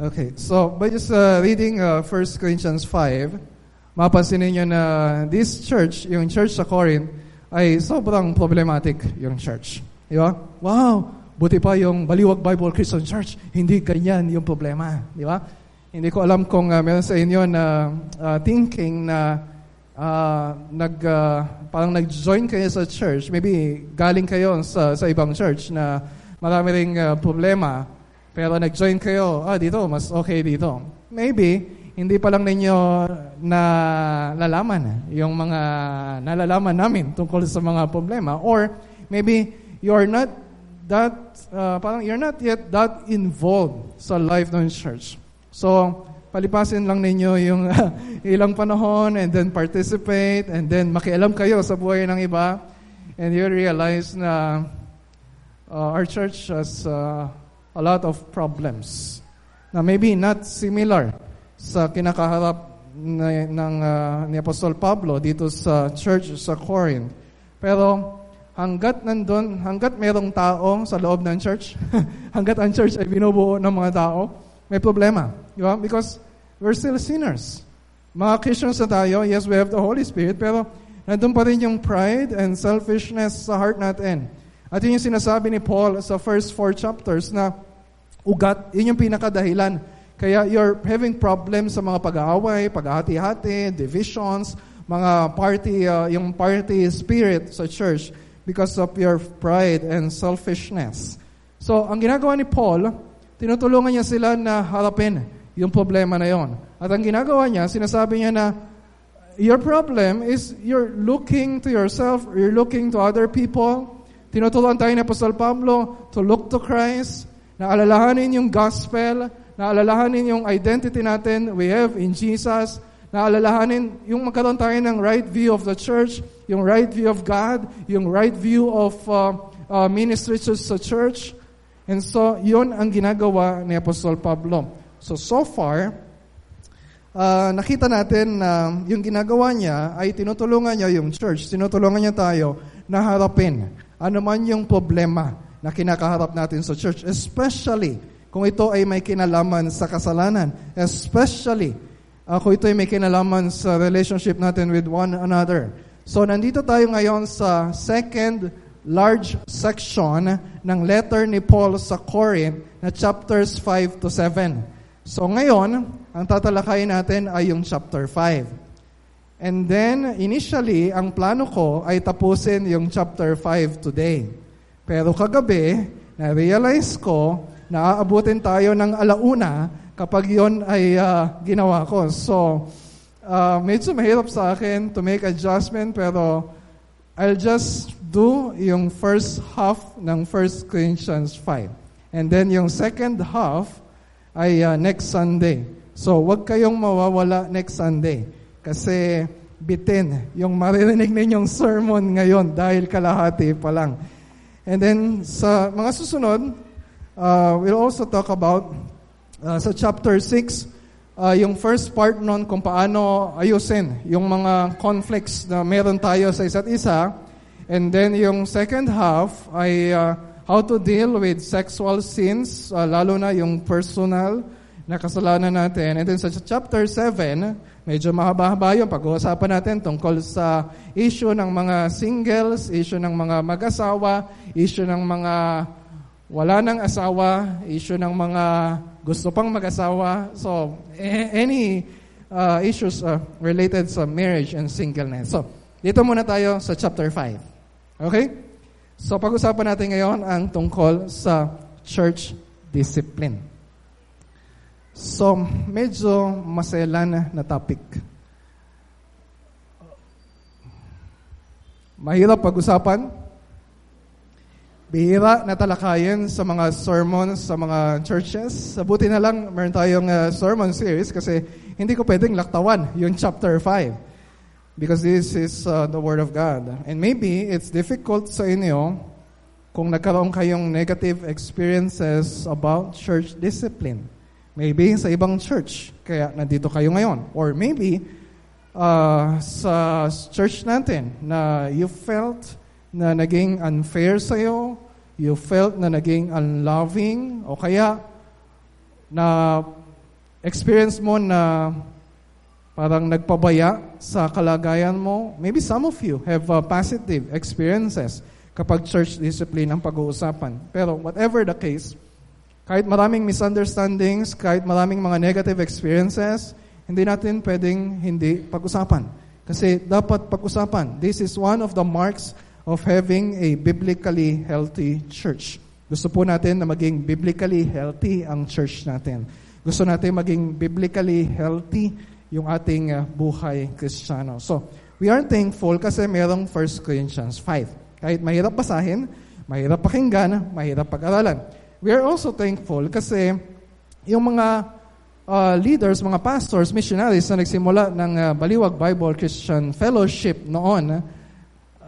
Okay, so by just uh, reading uh, 1 Corinthians 5, mapansin ninyo na this church, yung church sa Corinth, ay sobrang problematic yung church. Di ba? Wow! Buti pa yung Baliwag Bible Christian Church, hindi ganyan yung problema. Di ba? Hindi ko alam kung uh, meron sa inyo na uh, thinking na uh, nag, uh, parang nag-join kayo sa church, maybe galing kayo sa, sa ibang church na marami ring uh, problema, pero nag-join kayo, ah, dito, mas okay dito. Maybe, hindi pa lang ninyo na lalaman yung mga nalalaman namin tungkol sa mga problema. Or, maybe, you're not that, uh, parang you're not yet that involved sa life ng church. So, palipasin lang ninyo yung ilang panahon and then participate and then makialam kayo sa buhay ng iba and you realize na uh, our church has uh, a lot of problems na maybe not similar sa kinakaharap na, ng uh, ni Apostol Pablo dito sa church sa Corinth. Pero hanggat nandun, hanggat merong tao sa loob ng church, hanggat ang church ay binubuo ng mga tao, may problema. Di ba? Because we're still sinners. Mga Christians na tayo, yes, we have the Holy Spirit, pero nandun pa rin yung pride and selfishness sa heart natin. At yun yung sinasabi ni Paul sa first four chapters na ugat, yun yung pinakadahilan. Kaya you're having problems sa mga pag-aaway, paghati-hati, divisions, mga party, uh, yung party spirit sa church because of your pride and selfishness. So, ang ginagawa ni Paul, tinutulungan niya sila na harapin yung problema na yon. At ang ginagawa niya, sinasabi niya na your problem is you're looking to yourself, you're looking to other people, Tinuturuan tayo ni Apostol Pablo to look to Christ, na alalahanin yung gospel, na alalahanin yung identity natin we have in Jesus, na alalahanin yung magkaroon tayo ng right view of the church, yung right view of God, yung right view of uh, uh, ministry sa church. And so, yun ang ginagawa ni Apostol Pablo. So, so far, uh, nakita natin na yung ginagawa niya ay tinutulungan niya yung church, tinutulungan niya tayo na harapin ano man yung problema na kinakaharap natin sa church, especially kung ito ay may kinalaman sa kasalanan, especially uh, kung ito ay may kinalaman sa relationship natin with one another. So, nandito tayo ngayon sa second large section ng letter ni Paul sa Corinth na chapters 5 to 7. So, ngayon, ang tatalakayin natin ay yung chapter 5. And then, initially, ang plano ko ay tapusin yung chapter 5 today. Pero kagabi, na-realize ko na aabutin tayo ng alauna kapag yon ay uh, ginawa ko. So, uh, medyo mahirap sa akin to make adjustment, pero I'll just do yung first half ng 1 Corinthians 5. And then yung second half ay uh, next Sunday. So, wag kayong mawawala next Sunday. Kasi bitin yung maririnig ninyong sermon ngayon dahil kalahati pa lang. And then sa mga susunod, uh, we'll also talk about uh, sa chapter 6, uh, yung first part nun kung paano ayusin yung mga conflicts na meron tayo sa isa't isa. And then yung second half ay uh, how to deal with sexual sins, uh, lalo na yung personal na kasalanan natin. And then sa chapter 7, medyo mahaba-haba yun. Pag-uusapan natin tungkol sa issue ng mga singles, issue ng mga mag-asawa, issue ng mga wala ng asawa, issue ng mga gusto pang mag-asawa. So, any uh, issues uh, related sa marriage and singleness. So, dito muna tayo sa chapter 5. Okay? So, pag-usapan natin ngayon ang tungkol sa church discipline. So, medyo maselan na topic. Mahirap pag-usapan. Bihira na talakayin sa mga sermons sa mga churches. Sabuti na lang, meron tayong uh, sermon series kasi hindi ko pwedeng laktawan yung chapter 5. Because this is uh, the Word of God. And maybe it's difficult sa inyo kung nagkaroon kayong negative experiences about church discipline. Maybe sa ibang church, kaya nandito kayo ngayon. Or maybe uh, sa church natin na you felt na naging unfair sa'yo, you felt na naging unloving, o kaya na experience mo na parang nagpabaya sa kalagayan mo. Maybe some of you have uh, positive experiences kapag church discipline ang pag-uusapan. Pero whatever the case, kahit maraming misunderstandings, kahit maraming mga negative experiences, hindi natin pwedeng hindi pag-usapan. Kasi dapat pag-usapan. This is one of the marks of having a biblically healthy church. Gusto po natin na maging biblically healthy ang church natin. Gusto natin maging biblically healthy yung ating uh, buhay kristyano. So, we are thankful kasi merong 1 Corinthians 5. Kahit mahirap basahin, mahirap pakinggan, mahirap pag-aralan. We are also thankful kasi yung mga uh, leaders, mga pastors, missionaries na nagsimula ng uh, Baliwag Bible Christian Fellowship noon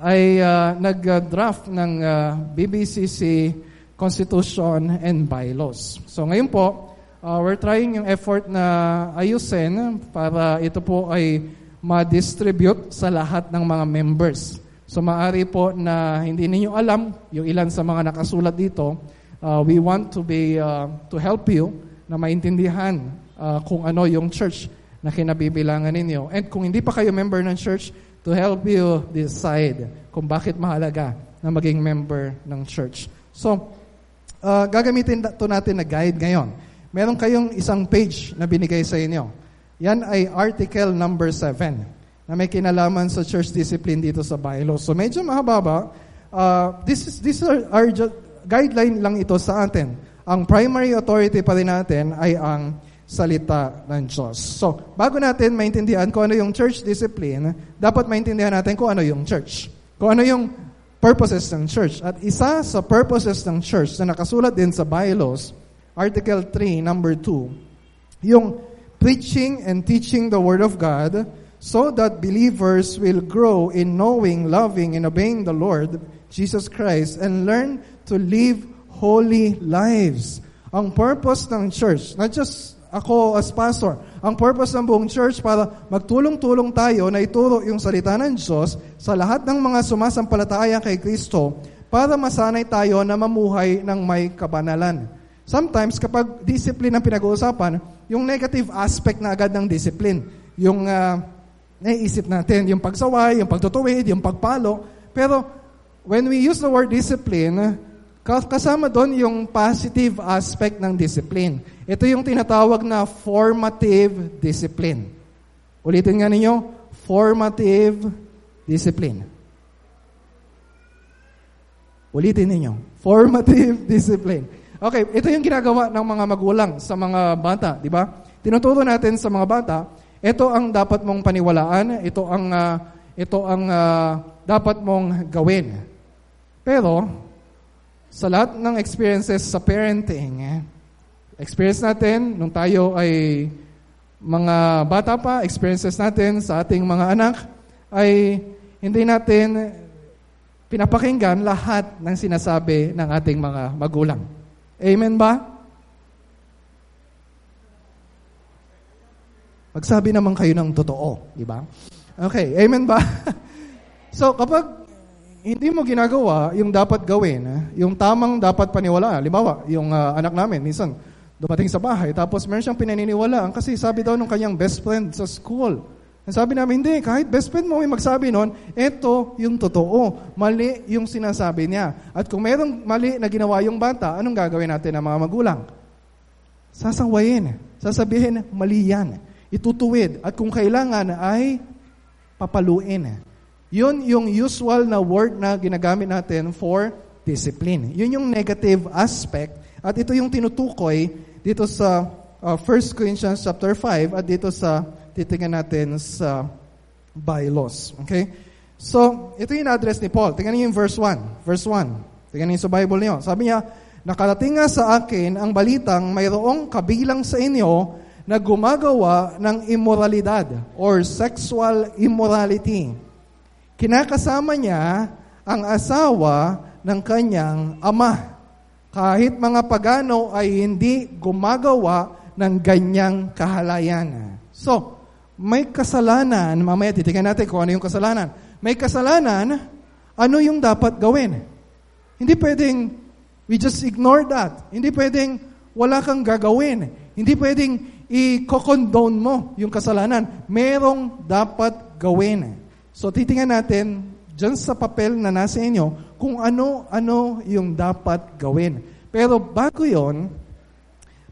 ay uh, nag-draft ng uh, BBCC Constitution and Bylaws. So ngayon po, uh, we're trying yung effort na ayusin para ito po ay ma-distribute sa lahat ng mga members. So maari po na hindi ninyo alam, yung ilan sa mga nakasulat dito, uh, we want to be uh, to help you na maintindihan uh, kung ano yung church na kinabibilangan ninyo. And kung hindi pa kayo member ng church, to help you decide kung bakit mahalaga na maging member ng church. So, uh, gagamitin to natin na guide ngayon. Meron kayong isang page na binigay sa inyo. Yan ay article number 7 na may kinalaman sa church discipline dito sa bylaws. So medyo mahaba uh, this is this are, are just, guideline lang ito sa atin. Ang primary authority pa rin natin ay ang salita ng Diyos. So, bago natin maintindihan kung ano yung church discipline, dapat maintindihan natin kung ano yung church. Kung ano yung purposes ng church. At isa sa purposes ng church na nakasulat din sa bylaws, Article 3, number 2, yung preaching and teaching the Word of God so that believers will grow in knowing, loving, and obeying the Lord, Jesus Christ, and learn to live holy lives. Ang purpose ng church, not just ako as pastor, ang purpose ng buong church para magtulong-tulong tayo na ituro yung salita ng Diyos sa lahat ng mga sumasampalataya kay Kristo para masanay tayo na mamuhay ng may kabanalan. Sometimes, kapag discipline ang pinag-uusapan, yung negative aspect na agad ng discipline, yung uh, naiisip natin, yung pagsaway, yung pagtutuwid, yung pagpalo. Pero, when we use the word discipline, Kasama doon yung positive aspect ng discipline. Ito yung tinatawag na formative discipline. Ulitin nga ninyo, formative discipline. Ulitin ninyo, formative discipline. Okay, ito yung ginagawa ng mga magulang sa mga bata, di ba? Tinuturo natin sa mga bata, ito ang dapat mong paniwalaan, ito ang uh, ito ang uh, dapat mong gawin. Pero sa lahat ng experiences sa parenting, eh, experience natin nung tayo ay mga bata pa, experiences natin sa ating mga anak, ay hindi natin pinapakinggan lahat ng sinasabi ng ating mga magulang. Amen ba? Magsabi naman kayo ng totoo, di ba? Okay, amen ba? so, kapag hindi mo ginagawa yung dapat gawin, eh, yung tamang dapat paniwalaan. Limawa, yung uh, anak namin, minsan, dumating sa bahay, tapos meron siyang pinaniniwalaan kasi sabi daw ng kanyang best friend sa school. Sabi namin, hindi, kahit best friend mo may magsabi noon, eto yung totoo. Mali yung sinasabi niya. At kung merong mali na ginawa yung bata, anong gagawin natin ng mga magulang? Sasawayin. Sasabihin, mali yan. Itutuwid. At kung kailangan ay papaluin. Yun yung usual na word na ginagamit natin for discipline. Yun yung negative aspect at ito yung tinutukoy dito sa uh, 1 Corinthians chapter 5 at dito sa titingnan natin sa bylaws. Okay? So, ito yung address ni Paul. Tingnan niyo yung verse 1. Verse 1. Tingnan niyo sa Bible niyo. Sabi niya, Nakarating nga sa akin ang balitang mayroong kabilang sa inyo na gumagawa ng immoralidad or sexual immorality kinakasama niya ang asawa ng kanyang ama. Kahit mga pagano ay hindi gumagawa ng ganyang kahalayan. So, may kasalanan, mamaya titingnan natin kung ano yung kasalanan. May kasalanan, ano yung dapat gawin? Hindi pwedeng we just ignore that. Hindi pwedeng wala kang gagawin. Hindi pwedeng i-condone mo yung kasalanan. Merong dapat gawin. So titingnan natin dyan sa papel na nasa inyo kung ano-ano yung dapat gawin. Pero bago yon,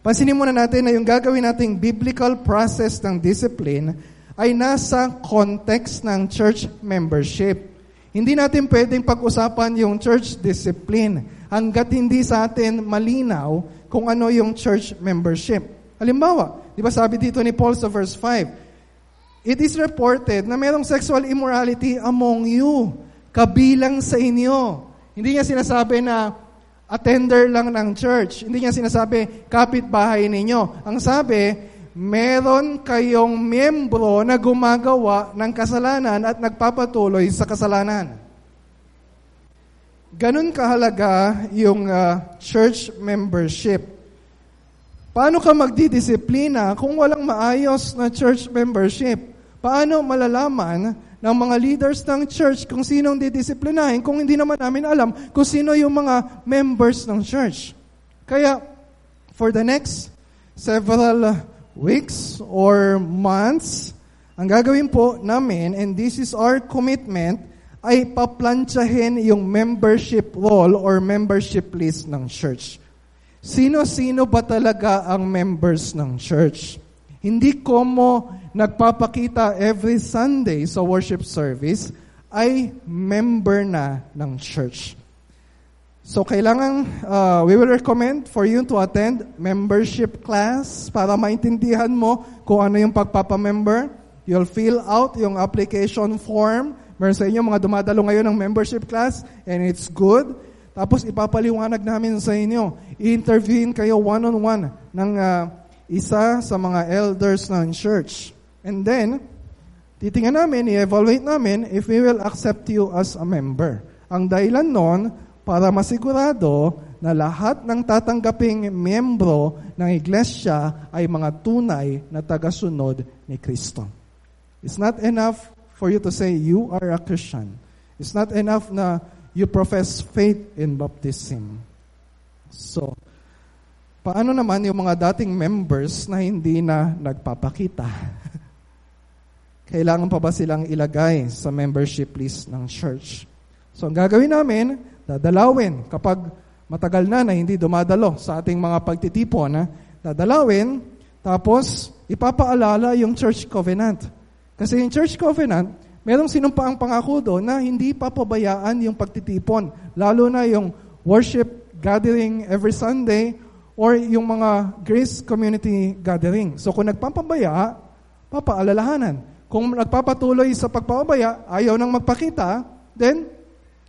pansinin muna natin na yung gagawin nating biblical process ng discipline ay nasa context ng church membership. Hindi natin pwedeng pag-usapan yung church discipline hanggat hindi sa atin malinaw kung ano yung church membership. Halimbawa, di ba sabi dito ni Paul sa verse 5, It is reported na mayroong sexual immorality among you, kabilang sa inyo. Hindi niya sinasabi na attender lang ng church. Hindi niya sinasabi, kapitbahay ninyo. Ang sabi, meron kayong miyembro na gumagawa ng kasalanan at nagpapatuloy sa kasalanan. Ganun kahalaga yung uh, church membership. Paano ka magdidisiplina kung walang maayos na church membership? Paano malalaman ng mga leaders ng church kung sinong didisiplinahin kung hindi naman namin alam kung sino yung mga members ng church? Kaya, for the next several weeks or months, ang gagawin po namin, and this is our commitment, ay paplantsahin yung membership roll or membership list ng church. Sino-sino ba talaga ang members ng church? Hindi ko mo nagpapakita every Sunday sa worship service ay member na ng church. So kailangan, uh, we will recommend for you to attend membership class para maintindihan mo kung ano yung pagpapamember. You'll fill out yung application form. Meron sa inyo mga dumadalo ngayon ng membership class and it's good. Tapos ipapaliwanag namin sa inyo. I-interviewin kayo one-on-one ng uh, isa sa mga elders ng church. And then, titingnan namin, i-evaluate namin if we will accept you as a member. Ang dahilan nun, para masigurado na lahat ng tatanggaping miyembro ng iglesia ay mga tunay na tagasunod ni Kristo. It's not enough for you to say you are a Christian. It's not enough na you profess faith in baptism. So, paano naman yung mga dating members na hindi na nagpapakita? Kailangan pa ba silang ilagay sa membership list ng church? So, ang gagawin namin, dadalawin kapag matagal na na hindi dumadalo sa ating mga pagtitipon, ha? dadalawin, tapos ipapaalala yung church covenant. Kasi yung church covenant, merong sinumpaang pangako doon na hindi papabayaan yung pagtitipon. Lalo na yung worship gathering every Sunday or yung mga grace community gathering. So kung nagpapabaya, papaalalahanan. Kung nagpapatuloy sa pagpapabaya, ayaw nang magpakita, then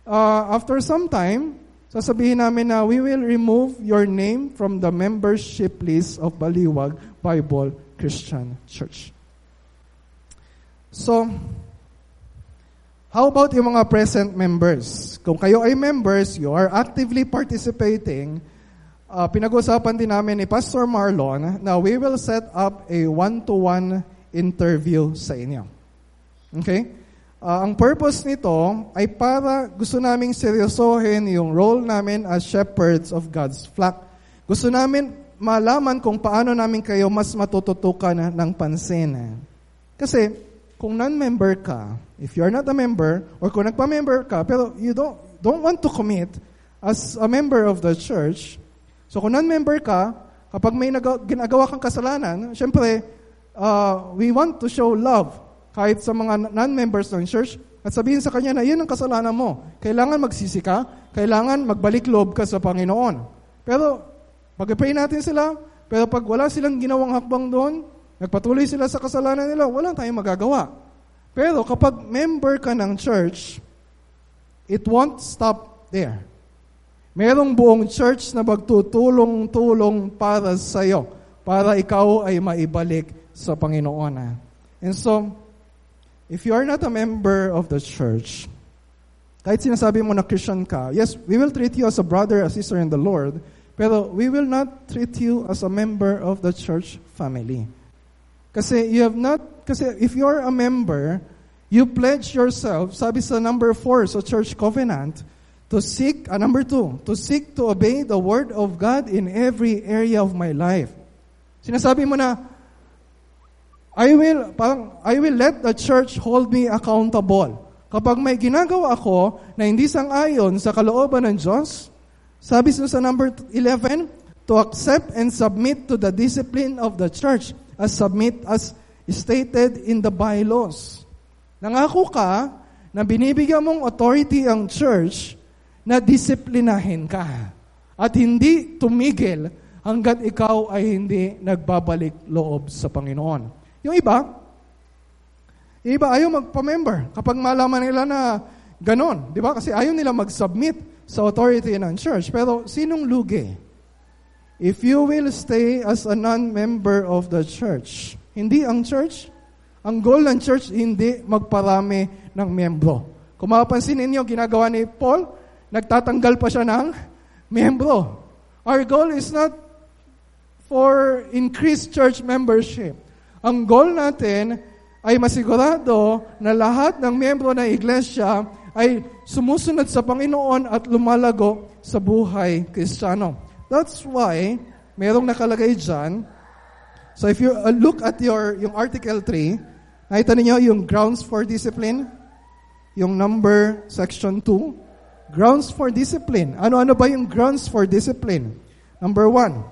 uh, after some time, sasabihin namin na we will remove your name from the membership list of Baliwag Bible Christian Church. So, how about yung mga present members? Kung kayo ay members, you are actively participating, uh, pinag-usapan din namin ni Pastor Marlon na we will set up a one-to-one interview sa inyo. Okay? Uh, ang purpose nito ay para gusto naming seryosohin yung role namin as shepherds of God's flock. Gusto namin malaman kung paano namin kayo mas matututukan ng pansin. Kasi kung non-member ka, if you're not a member, or kung nagpa-member ka, pero you don't, don't want to commit as a member of the church, so kung non-member ka, kapag may ginagawa kang kasalanan, syempre, uh, we want to show love kahit sa mga non-members ng church, at sabihin sa kanya na yun ang kasalanan mo. Kailangan magsisi ka, kailangan magbalik loob ka sa Panginoon. Pero, pag-pray natin sila, pero pag wala silang ginawang hakbang doon, nagpatuloy sila sa kasalanan nila, wala tayong magagawa. Pero kapag member ka ng church, it won't stop there. Merong buong church na magtutulong-tulong para sa iyo, para ikaw ay maibalik sa Panginoon. And so, If you are not a member of the church, kahit sinasabi mo na Christian ka, yes, we will treat you as a brother, a sister in the Lord, pero we will not treat you as a member of the church family. Kasi you have not, kasi if you are a member, you pledge yourself, sabi sa number four sa church covenant, to seek, uh, number two, to seek to obey the word of God in every area of my life. Sinasabi mo na, I will, parang, I will let the church hold me accountable. Kapag may ginagawa ako na hindi sang-ayon sa kalooban ng Diyos, sabi sa number 11, to accept and submit to the discipline of the church as submit as stated in the bylaws. Nangako ka na binibigyan mong authority ang church na disiplinahin ka at hindi tumigil hanggat ikaw ay hindi nagbabalik loob sa Panginoon. Yung iba, iba ayaw magpa-member kapag malaman nila na ganon. Di ba? Kasi ayaw nila mag-submit sa authority ng church. Pero sinong lugi? If you will stay as a non-member of the church, hindi ang church, ang goal ng church hindi magparami ng membro. Kung mapapansin ninyo, ginagawa ni Paul, nagtatanggal pa siya ng membro. Our goal is not for increased church membership. Ang goal natin ay masigurado na lahat ng miyembro ng iglesia ay sumusunod sa Panginoon at lumalago sa buhay kristyano. That's why merong nakalagay dyan. So if you uh, look at your yung article 3, nakita niyo yung grounds for discipline, yung number section 2, grounds for discipline. Ano-ano ba yung grounds for discipline? Number 1,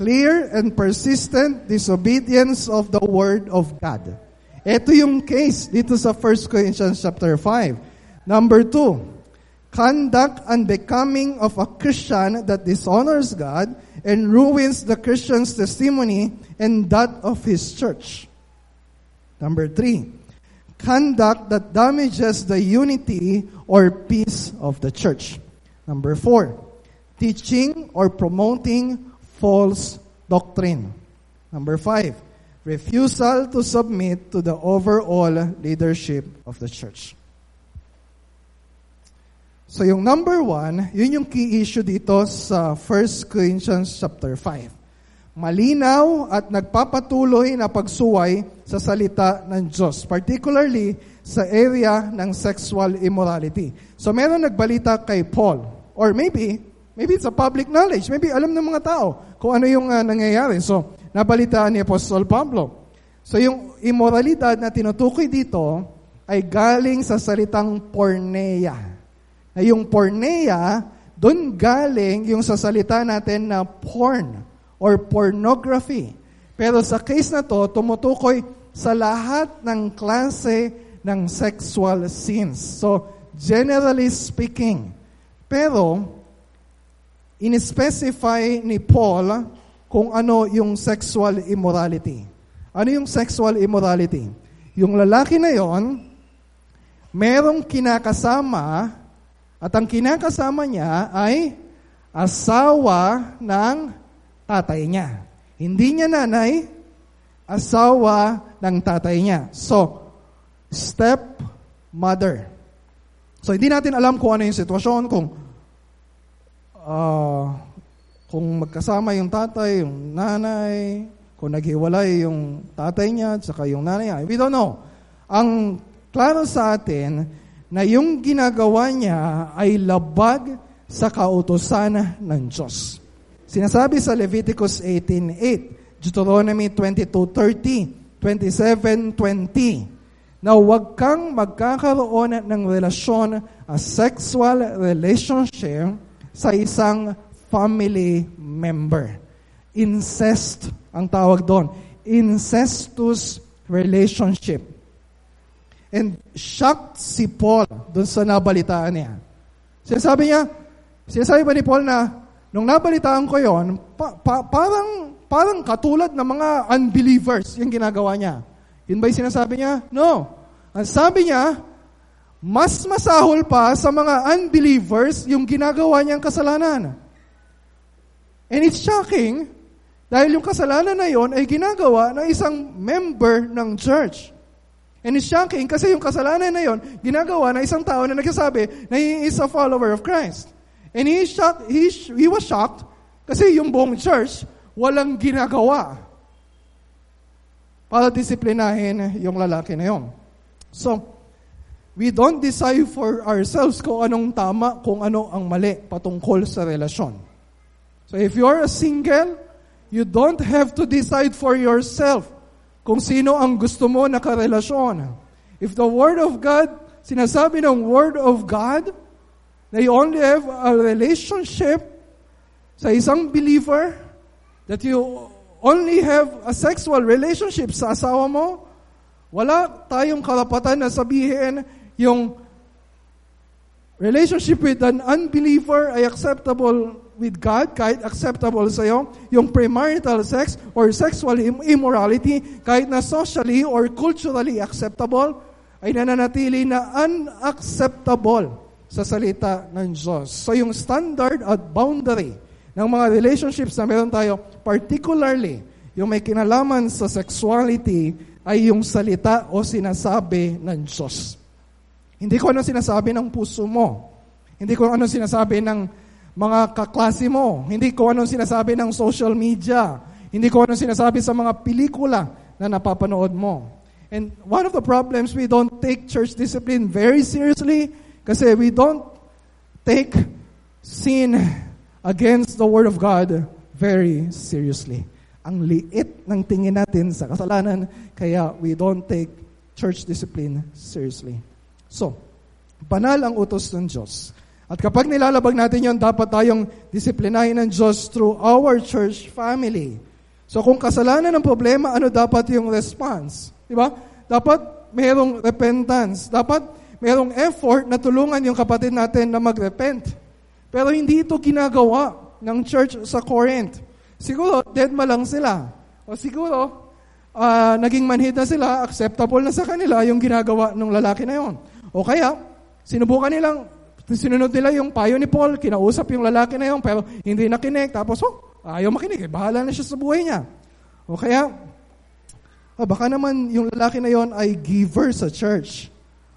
clear and persistent disobedience of the Word of God. Ito yung case dito sa 1 Corinthians chapter 5. Number 2, conduct unbecoming of a Christian that dishonors God and ruins the Christian's testimony and that of his church. Number 3, conduct that damages the unity or peace of the church. Number 4, teaching or promoting false doctrine. Number five, refusal to submit to the overall leadership of the church. So yung number one, yun yung key issue dito sa 1 Corinthians chapter 5. Malinaw at nagpapatuloy na pagsuway sa salita ng Diyos, particularly sa area ng sexual immorality. So meron nagbalita kay Paul, or maybe Maybe it's a public knowledge. Maybe alam ng mga tao kung ano yung uh, nangyayari. So, nabalitaan ni Apostol Pablo. So, yung immoralidad na tinutukoy dito ay galing sa salitang porneia. Na yung porneia, doon galing yung sa salita natin na porn or pornography. Pero sa case na to, tumutukoy sa lahat ng klase ng sexual sins. So, generally speaking. Pero, in-specify ni Paul kung ano yung sexual immorality. Ano yung sexual immorality? Yung lalaki na yon, merong kinakasama at ang kinakasama niya ay asawa ng tatay niya. Hindi niya nanay, asawa ng tatay niya. So, step mother. So, hindi natin alam kung ano yung sitwasyon, kung uh, kung magkasama yung tatay, yung nanay, kung naghiwalay yung tatay niya at saka yung nanay niya. We don't know. Ang klaro sa atin na yung ginagawa niya ay labag sa kautosan ng Diyos. Sinasabi sa Leviticus 18.8, Deuteronomy 22.30, 27.20, na huwag kang magkakaroon ng relasyon, a sexual relationship sa isang family member. Incest ang tawag doon. Incestuous relationship. And shocked si Paul doon sa nabalitaan niya. Sinasabi niya, sinasabi ba ni Paul na, nung nabalitaan ko yon, pa, pa, parang, parang katulad ng mga unbelievers yung ginagawa niya. Yun ba yung sinasabi niya? No. Ang sabi niya, mas masahol pa sa mga unbelievers yung ginagawa niyang kasalanan. And it's shocking dahil yung kasalanan na yon ay ginagawa ng isang member ng church. And it's shocking kasi yung kasalanan na yon ginagawa ng isang tao na nagsasabi na he is a follower of Christ. And he, shocked, he, he was shocked kasi yung buong church walang ginagawa para disiplinahin yung lalaki na yon. So, We don't decide for ourselves kung anong tama, kung ano ang mali patungkol sa relasyon. So if you are a single, you don't have to decide for yourself kung sino ang gusto mo na karelasyon. If the Word of God, sinasabi ng Word of God, na you only have a relationship sa isang believer, that you only have a sexual relationship sa asawa mo, wala tayong karapatan na sabihin yung relationship with an unbeliever ay acceptable with God, kahit acceptable sa iyo, yung premarital sex or sexual immorality, kahit na socially or culturally acceptable, ay nananatili na unacceptable sa salita ng Diyos. So yung standard at boundary ng mga relationships na meron tayo, particularly yung may kinalaman sa sexuality, ay yung salita o sinasabi ng Diyos. Hindi ko ano sinasabi ng puso mo. Hindi ko ano sinasabi ng mga kaklase mo. Hindi ko ano sinasabi ng social media. Hindi ko ano sinasabi sa mga pelikula na napapanood mo. And one of the problems, we don't take church discipline very seriously kasi we don't take sin against the Word of God very seriously. Ang liit ng tingin natin sa kasalanan, kaya we don't take church discipline seriously. So, banal ang utos ng Diyos. At kapag nilalabag natin yon, dapat tayong disiplinahin ng Diyos through our church family. So kung kasalanan ng problema, ano dapat yung response? Di ba? Dapat mayroong repentance. Dapat mayroong effort na tulungan yung kapatid natin na mag-repent. Pero hindi ito ginagawa ng church sa Corinth. Siguro, dead ma lang sila. O siguro, uh, naging manhid na sila, acceptable na sa kanila yung ginagawa ng lalaki na yon. O kaya, sinubukan nilang, sinunod nila yung payo ni Paul, kinausap yung lalaki na yon, pero hindi nakinig. Tapos, oh, ayaw makinig. Eh, bahala na siya sa buhay niya. O kaya, oh, baka naman yung lalaki na yon ay giver sa church.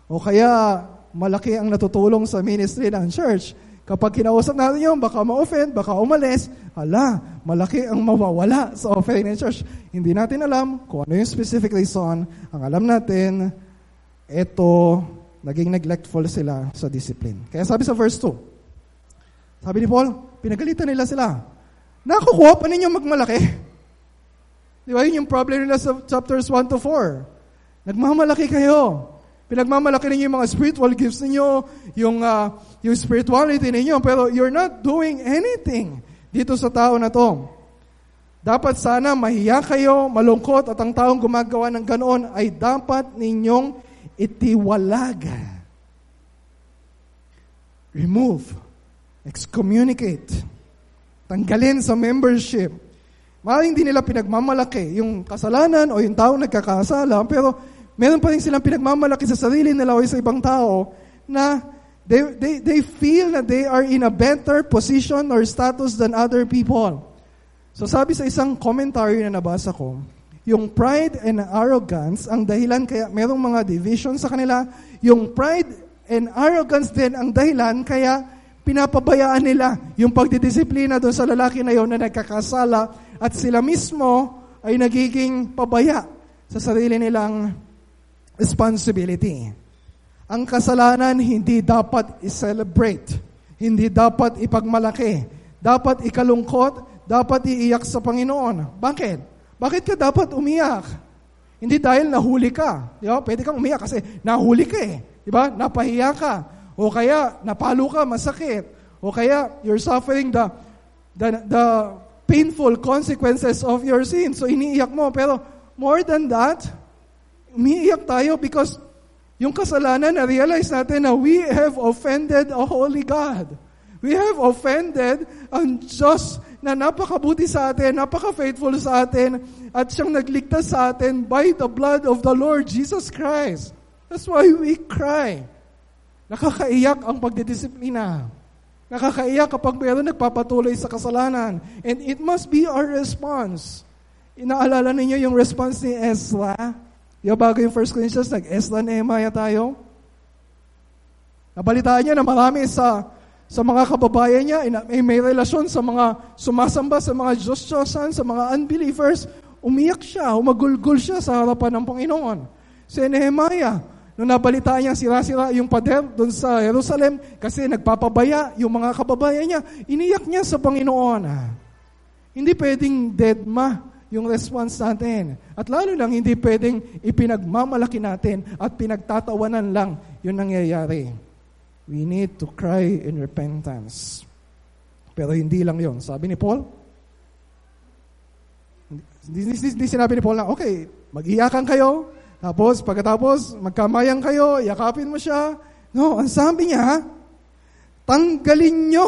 O kaya, malaki ang natutulong sa ministry ng church. Kapag kinausap natin yun, baka ma-offend, baka umalis, ala, malaki ang mawawala sa offering ng church. Hindi natin alam kung ano yung specific reason. Ang alam natin, ito, naging neglectful sila sa discipline. Kaya sabi sa verse 2, sabi ni Paul, pinagalitan nila sila. Nakukuha pa ninyo magmalaki. Di ba yun yung problem nila sa chapters 1 to 4. Nagmamalaki kayo. Pinagmamalaki ninyo yung mga spiritual gifts ninyo, yung, uh, yung spirituality ninyo, pero you're not doing anything dito sa tao na to. Dapat sana mahiya kayo, malungkot, at ang taong gumagawa ng ganoon ay dapat ninyong itiwalag. Remove. Excommunicate. Tanggalin sa membership. Maaaring hindi nila pinagmamalaki yung kasalanan o yung taong nagkakasala, pero meron pa rin silang pinagmamalaki sa sarili nila o sa ibang tao na they, they, they feel that they are in a better position or status than other people. So sabi sa isang commentary na nabasa ko, yung pride and arrogance, ang dahilan kaya merong mga division sa kanila, yung pride and arrogance din ang dahilan kaya pinapabayaan nila yung pagdidisiplina doon sa lalaki na yon na nagkakasala at sila mismo ay nagiging pabaya sa sarili nilang responsibility. Ang kasalanan hindi dapat i-celebrate. Hindi dapat ipagmalaki. Dapat ikalungkot, dapat iiyak sa Panginoon. Bakit? Bakit ka dapat umiyak? Hindi dahil nahuli ka. Di ba? Pwede kang umiyak kasi nahuli ka eh. Di ba? Napahiya ka. O kaya napalo ka, masakit. O kaya you're suffering the, the, the painful consequences of your sin. So iniiyak mo. Pero more than that, umiiyak tayo because yung kasalanan, na-realize natin na we have offended a holy God. We have offended ang Diyos na napakabuti sa atin, napaka-faithful sa atin, at siyang nagligtas sa atin by the blood of the Lord Jesus Christ. That's why we cry. Nakakaiyak ang pagdidisiplina. Nakakaiyak kapag mayroon nagpapatuloy sa kasalanan. And it must be our response. Inaalala ninyo yung response ni Ezra? Di bago yung 1 Corinthians, nag-Esla Nehemiah tayo? Nabalitaan niya na marami sa sa mga kababayan niya, may, may relasyon sa mga sumasamba, sa mga Diyos-Diyosan, sa mga unbelievers, umiyak siya, umagulgul siya sa harapan ng Panginoon. Si Nehemiah, nung nabalitaan niya sira-sira yung pader doon sa Jerusalem, kasi nagpapabaya yung mga kababayan niya, iniyak niya sa Panginoon. Hindi pwedeng dead ma yung response natin. At lalo lang, hindi pwedeng ipinagmamalaki natin at pinagtatawanan lang yung nangyayari. We need to cry in repentance. Pero hindi lang yon. Sabi ni Paul, hindi, hindi, hindi sinabi ni Paul na, okay, mag-iyakan kayo, tapos pagkatapos magkamayan kayo, yakapin mo siya. No, ang sabi niya, tanggalin nyo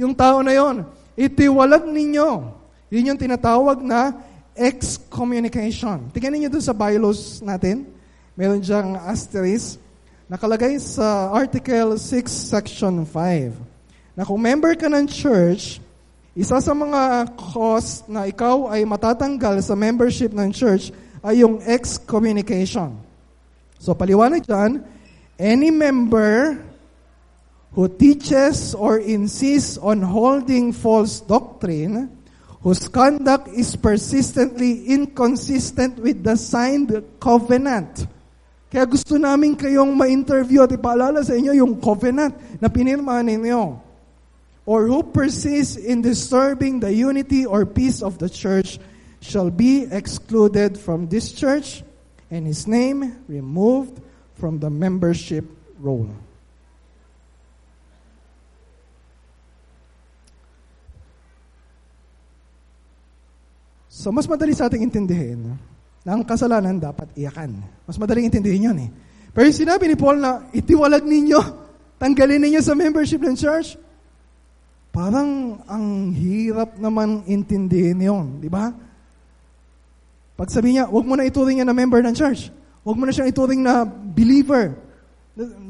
yung tao na yon. Itiwalag ninyo yun yung tinatawag na excommunication. Tingnan niyo dun sa bylaws natin. Meron diyang asterisk. Nakalagay sa Article 6, Section 5. Na kung member ka ng church, isa sa mga cause na ikaw ay matatanggal sa membership ng church ay yung excommunication. So paliwanag dyan, any member who teaches or insists on holding false doctrine whose conduct is persistently inconsistent with the signed covenant. Kaya gusto namin kayong ma-interview at ipaalala sa inyo yung covenant na pinirmahan ninyo. Or who persists in disturbing the unity or peace of the church shall be excluded from this church and his name removed from the membership roll. So, mas madali sa ating intindihin na kasalanan dapat iyakan. Mas madaling intindihin yun eh. Pero yung sinabi ni Paul na itiwalag ninyo, tanggalin ninyo sa membership ng church, parang ang hirap naman intindihin yon, di ba? Pag sabi niya, huwag mo na ituring niya na member ng church. Huwag mo na siyang ituring na believer.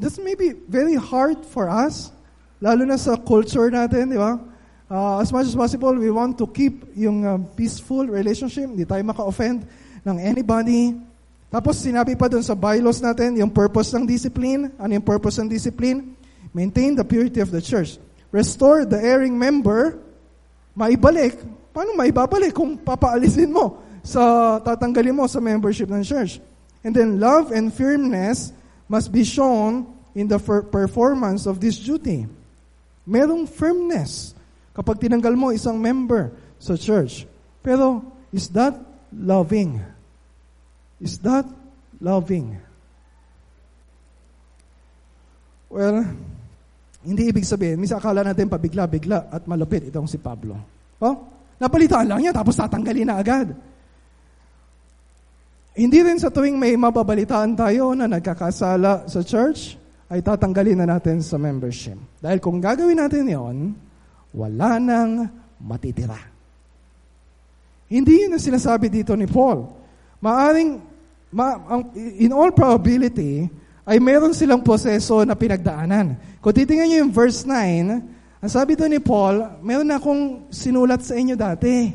That's maybe very hard for us, lalo na sa culture natin, di ba? uh, as much as possible, we want to keep yung uh, peaceful relationship. Hindi tayo maka-offend ng anybody. Tapos sinabi pa dun sa bylaws natin, yung purpose ng discipline. Ano yung purpose ng discipline? Maintain the purity of the church. Restore the erring member. Maibalik. Paano maibabalik kung papaalisin mo sa tatanggalin mo sa membership ng church? And then love and firmness must be shown in the performance of this duty. Merong firmness kapag tinanggal mo isang member sa church. Pero, is that loving? Is that loving? Well, hindi ibig sabihin, misa akala natin pabigla-bigla at malupit itong si Pablo. Oh, napalitan lang niya tapos tatanggalin na agad. Hindi rin sa tuwing may mababalitaan tayo na nagkakasala sa church, ay tatanggalin na natin sa membership. Dahil kung gagawin natin yon, wala nang matitira. Hindi yun ang sinasabi dito ni Paul. Maaring, ma, ang, in all probability, ay meron silang proseso na pinagdaanan. Kung titingnan nyo yung verse 9, ang sabi doon ni Paul, meron na akong sinulat sa inyo dati.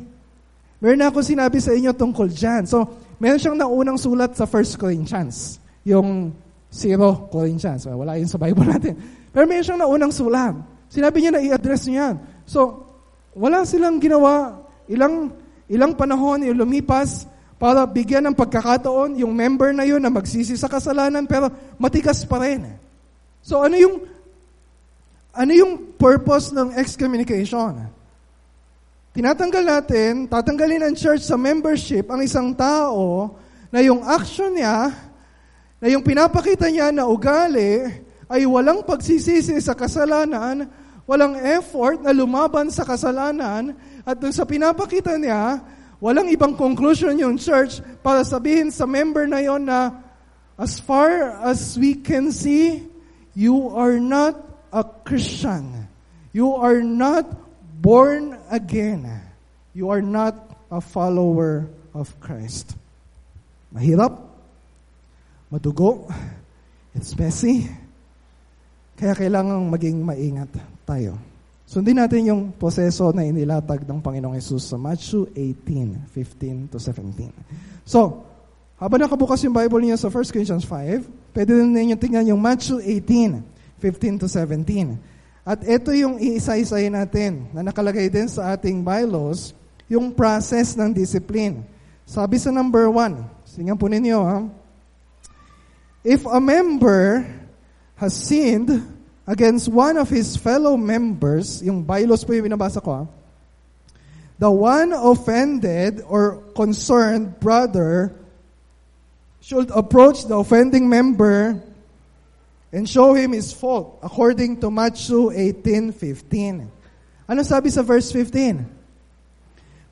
Meron na akong sinabi sa inyo tungkol dyan. So, meron siyang naunang sulat sa 1 Corinthians. Yung 0 Corinthians. Wala yun sa Bible natin. Pero meron siyang naunang sulat. Sinabi niya na i-address niya yan. So, wala silang ginawa. Ilang, ilang panahon yung lumipas para bigyan ng pagkakataon yung member na yun na magsisi sa kasalanan pero matikas pa rin. So, ano yung ano yung purpose ng excommunication? Tinatanggal natin, tatanggalin ng church sa membership ang isang tao na yung action niya, na yung pinapakita niya na ugali, ay walang pagsisisi sa kasalanan, walang effort na lumaban sa kasalanan, at dun sa pinapakita niya, walang ibang conclusion yung church para sabihin sa member na yon na as far as we can see, you are not a Christian. You are not born again. You are not a follower of Christ. Mahirap, madugo, it's messy, kaya kailangan maging maingat tayo. Sundin natin yung proseso na inilatag ng Panginoong Yesus sa Matthew 18, 15 to 17. So, habang nakabukas yung Bible niyo sa 1 Corinthians 5, pwede din ninyo tingnan yung Matthew 18, 15 to 17. At ito yung iisa-isay natin na nakalagay din sa ating bylaws, yung process ng discipline. Sabi sa number 1, singan po ninyo ha, If a member has sinned against one of his fellow members, yung bylaws po yung binabasa ko, ha? the one offended or concerned brother should approach the offending member and show him his fault according to Matthew 18:15. Ano sabi sa verse 15?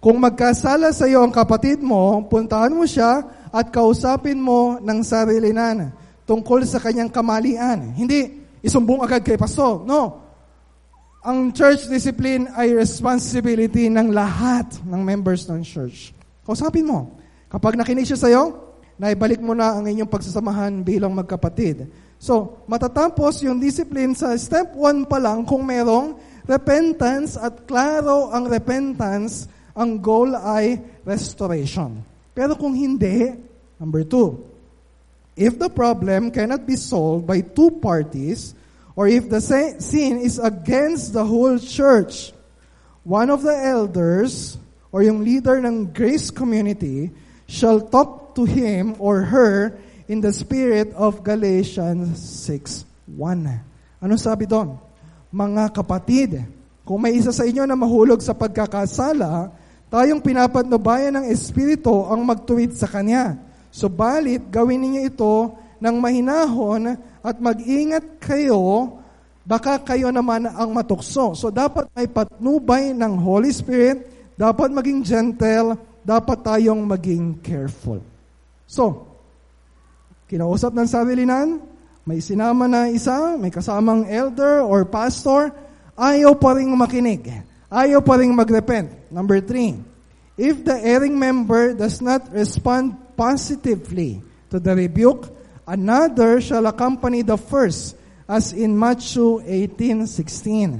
Kung magkasala sa iyo ang kapatid mo, puntahan mo siya at kausapin mo ng sarilinan tungkol sa kanyang kamalian. Hindi isumbong agad kay pastor. No. Ang church discipline ay responsibility ng lahat ng members ng church. Kausapin mo. Kapag nakinig siya sa iyo, naibalik mo na ang inyong pagsasamahan bilang magkapatid. So, matatapos yung discipline sa step 1 pa lang kung merong repentance at klaro ang repentance, ang goal ay restoration. Pero kung hindi, number 2, if the problem cannot be solved by two parties, or if the sin is against the whole church, one of the elders or yung leader ng grace community shall talk to him or her in the spirit of Galatians 6.1. Ano sabi doon? Mga kapatid, kung may isa sa inyo na mahulog sa pagkakasala, tayong pinapatnubayan ng Espiritu ang magtuwid sa Kanya. Subalit, gawin ninyo ito ng mahinahon at mag-ingat kayo, baka kayo naman ang matukso. So dapat may patnubay ng Holy Spirit, dapat maging gentle, dapat tayong maging careful. So, kinausap ng sarilinan, may sinama na isa, may kasamang elder or pastor, ayaw pa rin makinig. Ayaw pa rin magrepent. Number three, if the erring member does not respond positively to the rebuke, Another shall accompany the first, as in Matthew 18:16.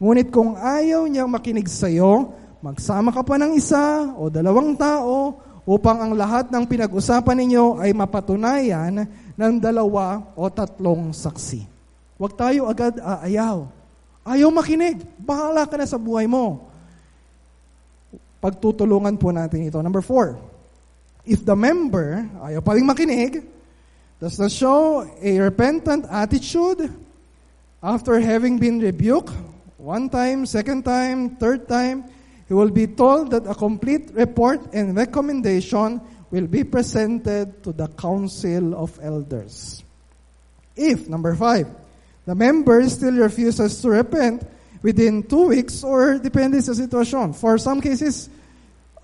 Ngunit kung ayaw niyang makinig sa iyo, magsama ka pa ng isa o dalawang tao upang ang lahat ng pinag-usapan ninyo ay mapatunayan ng dalawa o tatlong saksi. Huwag tayo agad aayaw. Ayaw makinig. Bahala ka na sa buhay mo. Pagtutulungan po natin ito. Number four, if the member ayaw pa rin makinig, does not show a repentant attitude after having been rebuked one time, second time, third time, he will be told that a complete report and recommendation will be presented to the council of elders. If, number five, the member still refuses to repent within two weeks or depende sa sitwasyon. For some cases,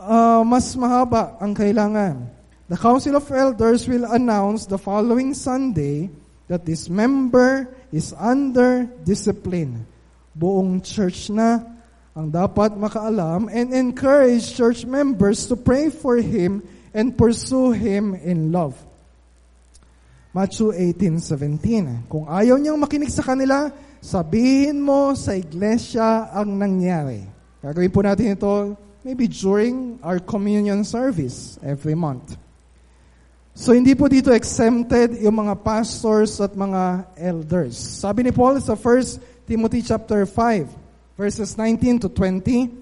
uh, mas mahaba ang kailangan. The Council of Elders will announce the following Sunday that this member is under discipline. Buong church na ang dapat makaalam and encourage church members to pray for him and pursue him in love. Matthew 18:17. Kung ayaw niyang makinig sa kanila, sabihin mo sa iglesia ang nangyari. Gagawin po natin ito maybe during our communion service every month. So hindi po dito exempted yung mga pastors at mga elders. Sabi ni Paul sa 1 Timothy chapter 5 verses 19 to 20,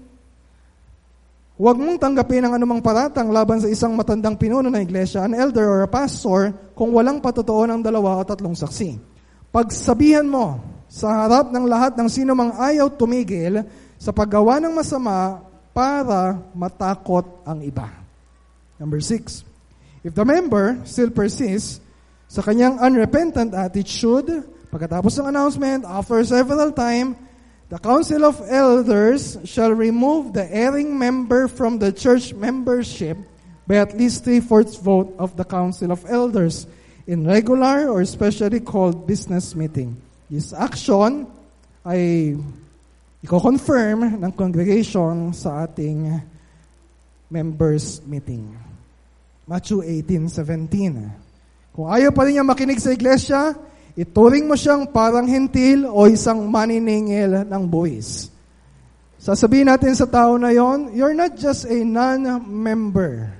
Huwag mong tanggapin ang anumang paratang laban sa isang matandang pinuno ng iglesia, an elder or a pastor, kung walang patotoo ng dalawa o tatlong saksi. Pagsabihan mo sa harap ng lahat ng sino mang ayaw tumigil sa paggawa ng masama para matakot ang iba. Number six, If the member still persists sa kanyang unrepentant attitude, pagkatapos ng announcement, after several time, the council of elders shall remove the erring member from the church membership by at least three-fourths vote of the council of elders in regular or specially called business meeting. This action ay i-confirm ng congregation sa ating members meeting. Matthew 18:17. Kung ayaw pa rin niya makinig sa iglesia, ituring mo siyang parang hentil o isang maniningil ng buwis. Sasabihin natin sa tao na yon, you're not just a non-member.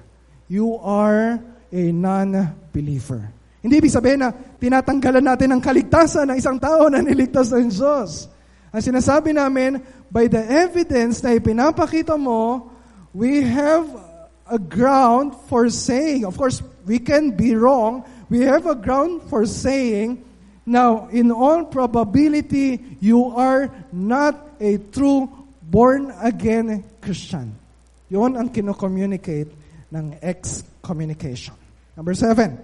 You are a non-believer. Hindi ibig sabihin na tinatanggalan natin ang kaligtasan ng isang tao na niligtas ng Diyos. Ang sinasabi namin, by the evidence na ipinapakita mo, we have a ground for saying, of course, we can be wrong. We have a ground for saying, now, in all probability, you are not a true born again Christian. Yun ang kino-communicate ng excommunication. Number seven,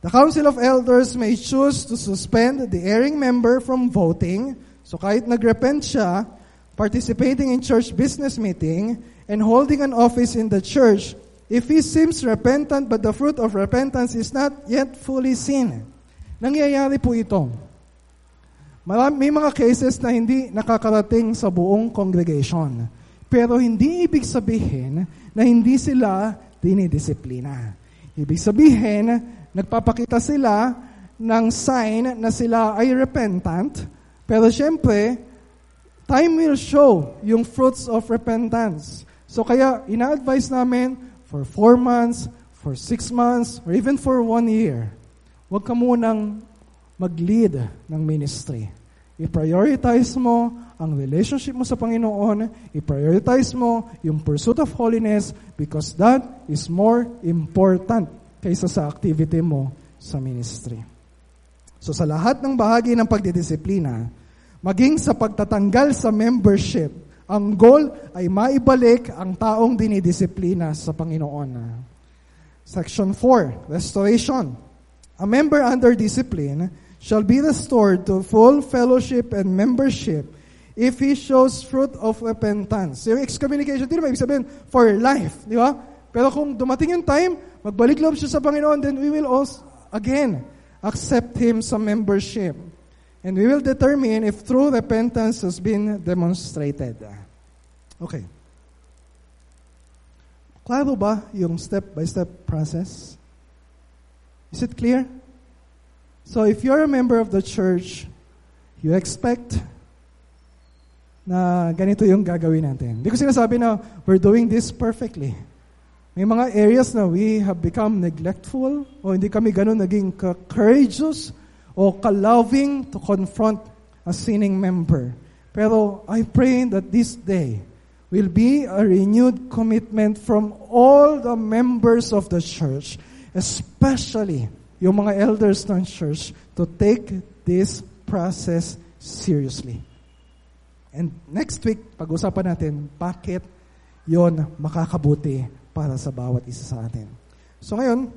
the Council of Elders may choose to suspend the erring member from voting. So kahit nagrepent siya, participating in church business meeting, and holding an office in the church, if he seems repentant but the fruit of repentance is not yet fully seen. Nangyayari po ito. May mga cases na hindi nakakarating sa buong congregation. Pero hindi ibig sabihin na hindi sila dinidisiplina. Ibig sabihin, nagpapakita sila ng sign na sila ay repentant, pero syempre, time will show yung fruits of repentance. So kaya, ina-advise namin for four months, for six months, or even for one year, huwag ka munang mag-lead ng ministry. I-prioritize mo ang relationship mo sa Panginoon, i-prioritize mo yung pursuit of holiness because that is more important kaysa sa activity mo sa ministry. So sa lahat ng bahagi ng pagdidisiplina, maging sa pagtatanggal sa membership, ang goal ay maibalik ang taong dinidisiplina sa Panginoon. Section 4, Restoration. A member under discipline shall be restored to full fellowship and membership if he shows fruit of repentance. Yung excommunication, di naman ibig sabihin for life, di ba? Pero kung dumating yung time, magbalik loob siya sa Panginoon, then we will also, again, accept him sa membership. And we will determine if true repentance has been demonstrated. Okay. Klaro ba yung step-by-step process? Is it clear? So if you're a member of the church, you expect na ganito yung gagawin natin. Hindi ko sinasabi na we're doing this perfectly. May mga areas na we have become neglectful o hindi kami ganun naging courageous o ka-loving to confront a sinning member. Pero I pray that this day will be a renewed commitment from all the members of the church, especially yung mga elders ng church, to take this process seriously. And next week, pag-usapan natin bakit yon makakabuti para sa bawat isa sa atin. So ngayon,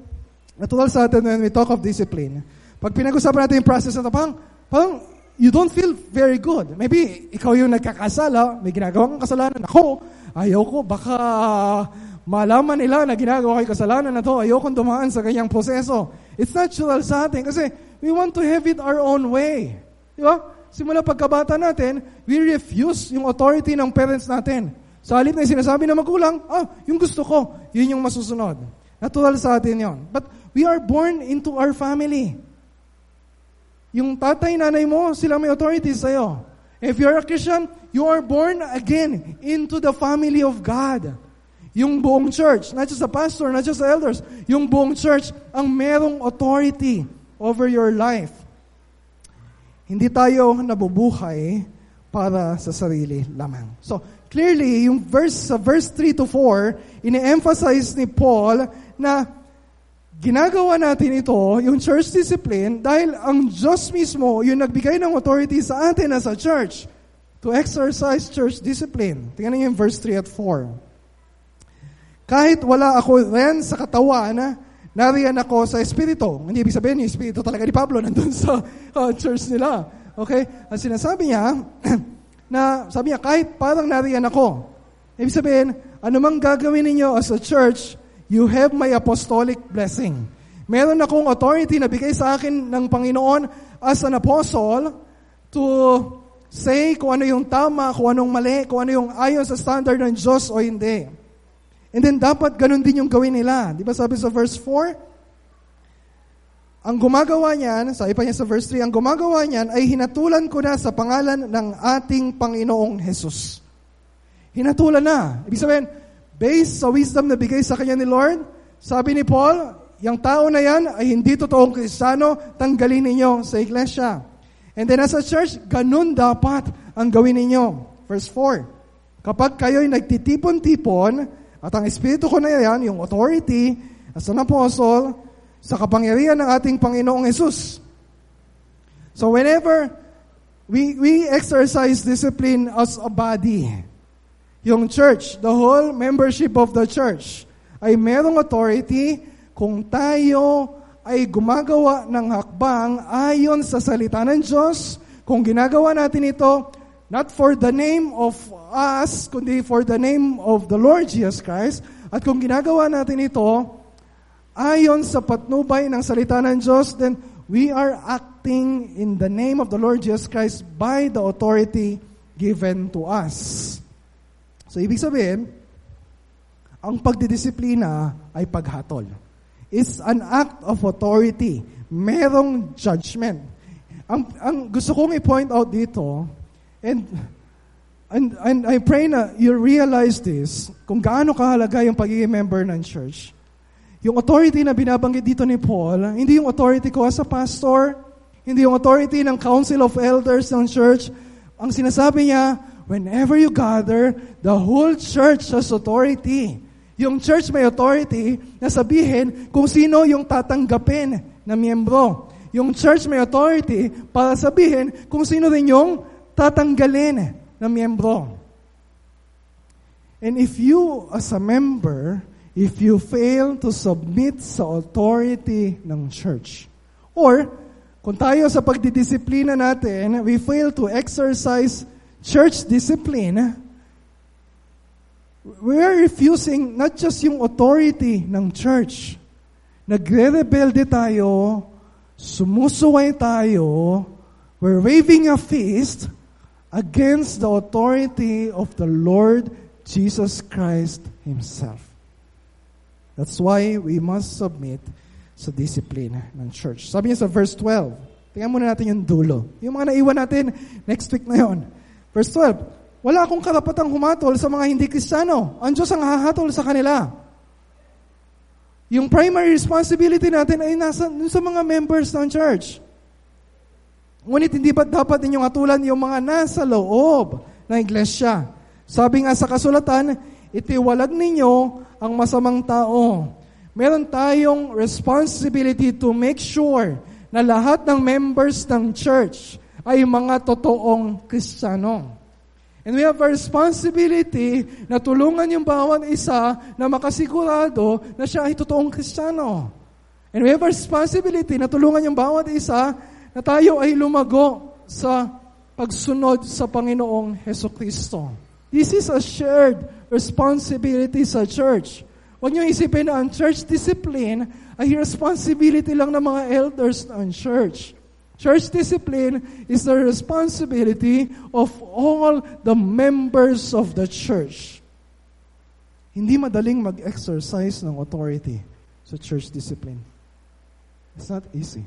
natural sa atin when we talk of discipline, pag pinag-usapan natin yung process na ito, parang, parang you don't feel very good. Maybe ikaw yung nagkakasala, may ginagawang kasalanan. Ako, ayaw ko, baka malaman nila na ginagawa ko kasalanan na to, ayaw kong dumaan sa ganyang proseso. It's natural sa atin kasi we want to have it our own way. Di ba? simula pagkabata natin, we refuse yung authority ng parents natin. Sa halip na sinasabi ng magulang, ah, yung gusto ko, yun yung masusunod. Natural sa atin yon. But we are born into our family. Yung tatay, nanay mo, sila may authority sa'yo. If you're a Christian, you are born again into the family of God. Yung buong church, not just the pastor, not just the elders, yung buong church ang merong authority over your life. Hindi tayo nabubuhay para sa sarili lamang. So, clearly, yung verse sa verse 3 to 4, ine-emphasize ni Paul na ginagawa natin ito, yung church discipline, dahil ang Diyos mismo yung nagbigay ng authority sa atin as a church to exercise church discipline. Tingnan niyo yung verse 3 at 4. Kahit wala ako rin sa katawan, Nariyan ako sa Espiritu. Hindi ibig sabihin, yung Espiritu talaga ni Pablo nandun sa uh, church nila. Okay? Ang sinasabi niya, na sabi niya, kahit parang nariyan ako. Ibig sabihin, anumang gagawin ninyo as a church, you have my apostolic blessing. Meron akong authority na bigay sa akin ng Panginoon as an apostle to say kung ano yung tama, kung anong mali, kung ano yung ayon sa standard ng Diyos o hindi. And then dapat ganun din yung gawin nila. Di ba sabi sa verse 4? Ang gumagawa niyan, sabi pa niya sa verse 3, ang gumagawa niyan ay hinatulan ko na sa pangalan ng ating Panginoong Jesus. Hinatulan na. Ibig sabihin, based sa wisdom na bigay sa kanya ni Lord, sabi ni Paul, yung tao na yan ay hindi totoong kristyano, tanggalin ninyo sa iglesia. And then as a church, ganun dapat ang gawin ninyo. Verse 4, Kapag kayo'y nagtitipon-tipon, at ang Espiritu ko na yan, yung authority as an apostle, sa kapangyarihan ng ating Panginoong Yesus. So whenever we, we exercise discipline as a body, yung church, the whole membership of the church, ay merong authority kung tayo ay gumagawa ng hakbang ayon sa salita ng Diyos, kung ginagawa natin ito, not for the name of us, kundi for the name of the Lord Jesus Christ, at kung ginagawa natin ito, ayon sa patnubay ng salita ng Diyos, then we are acting in the name of the Lord Jesus Christ by the authority given to us. So, ibig sabihin, ang pagdidisiplina ay paghatol. It's an act of authority. Merong judgment. Ang, ang gusto kong i-point out dito, and, and, and I pray na you realize this, kung gaano kahalaga yung pagiging member ng church. Yung authority na binabanggit dito ni Paul, hindi yung authority ko as a pastor, hindi yung authority ng council of elders ng church. Ang sinasabi niya, whenever you gather, the whole church has authority. Yung church may authority na sabihin kung sino yung tatanggapin na miyembro. Yung church may authority para sabihin kung sino din yung tatanggalin na miyembro. And if you, as a member, if you fail to submit sa authority ng church, or kung tayo sa pagdidisiplina natin, we fail to exercise church discipline, we are refusing not just yung authority ng church. Nagre-rebelde tayo, sumusuway tayo, we're waving a fist against the authority of the Lord Jesus Christ Himself. That's why we must submit sa discipline ng church. Sabi niya sa verse 12, tingnan muna natin yung dulo. Yung mga naiwan natin, next week na yon. Verse 12, wala akong karapatang humatol sa mga hindi kristyano. Ang Diyos ang hahatol sa kanila. Yung primary responsibility natin ay nasa sa mga members ng church. Ngunit hindi ba dapat ninyong atulan yung mga nasa loob ng iglesia? Sabi nga sa kasulatan, itiwalag ninyo ang masamang tao. Meron tayong responsibility to make sure na lahat ng members ng church ay mga totoong Kristiyano. And we have a responsibility na tulungan yung bawat isa na makasigurado na siya ay totoong Kristiyano. And we have a responsibility na tulungan yung bawat isa na tayo ay lumago sa pagsunod sa Panginoong Heso Kristo. This is a shared responsibility sa church. Huwag niyo isipin na ang church discipline ay responsibility lang ng mga elders ng church. Church discipline is the responsibility of all the members of the church. Hindi madaling mag-exercise ng authority sa church discipline. It's not easy.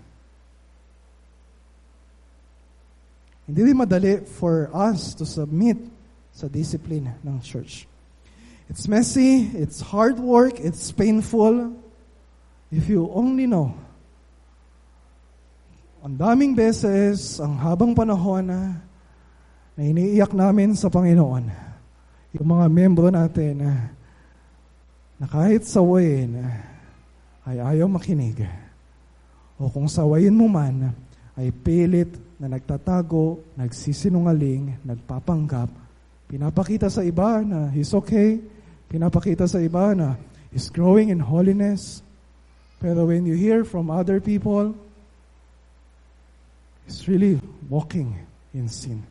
Hindi rin madali for us to submit sa discipline ng church. It's messy, it's hard work, it's painful. If you only know ang daming beses, ang habang panahon na, na iniiyak namin sa Panginoon, yung mga membro natin na, na kahit sawayin ay ayaw makinig. O kung sawayin mo man, ay pilit na nagtatago, nagsisinungaling, nagpapanggap, pinapakita sa iba na he's okay, pinapakita sa iba na he's growing in holiness. Pero when you hear from other people, is really walking in sin.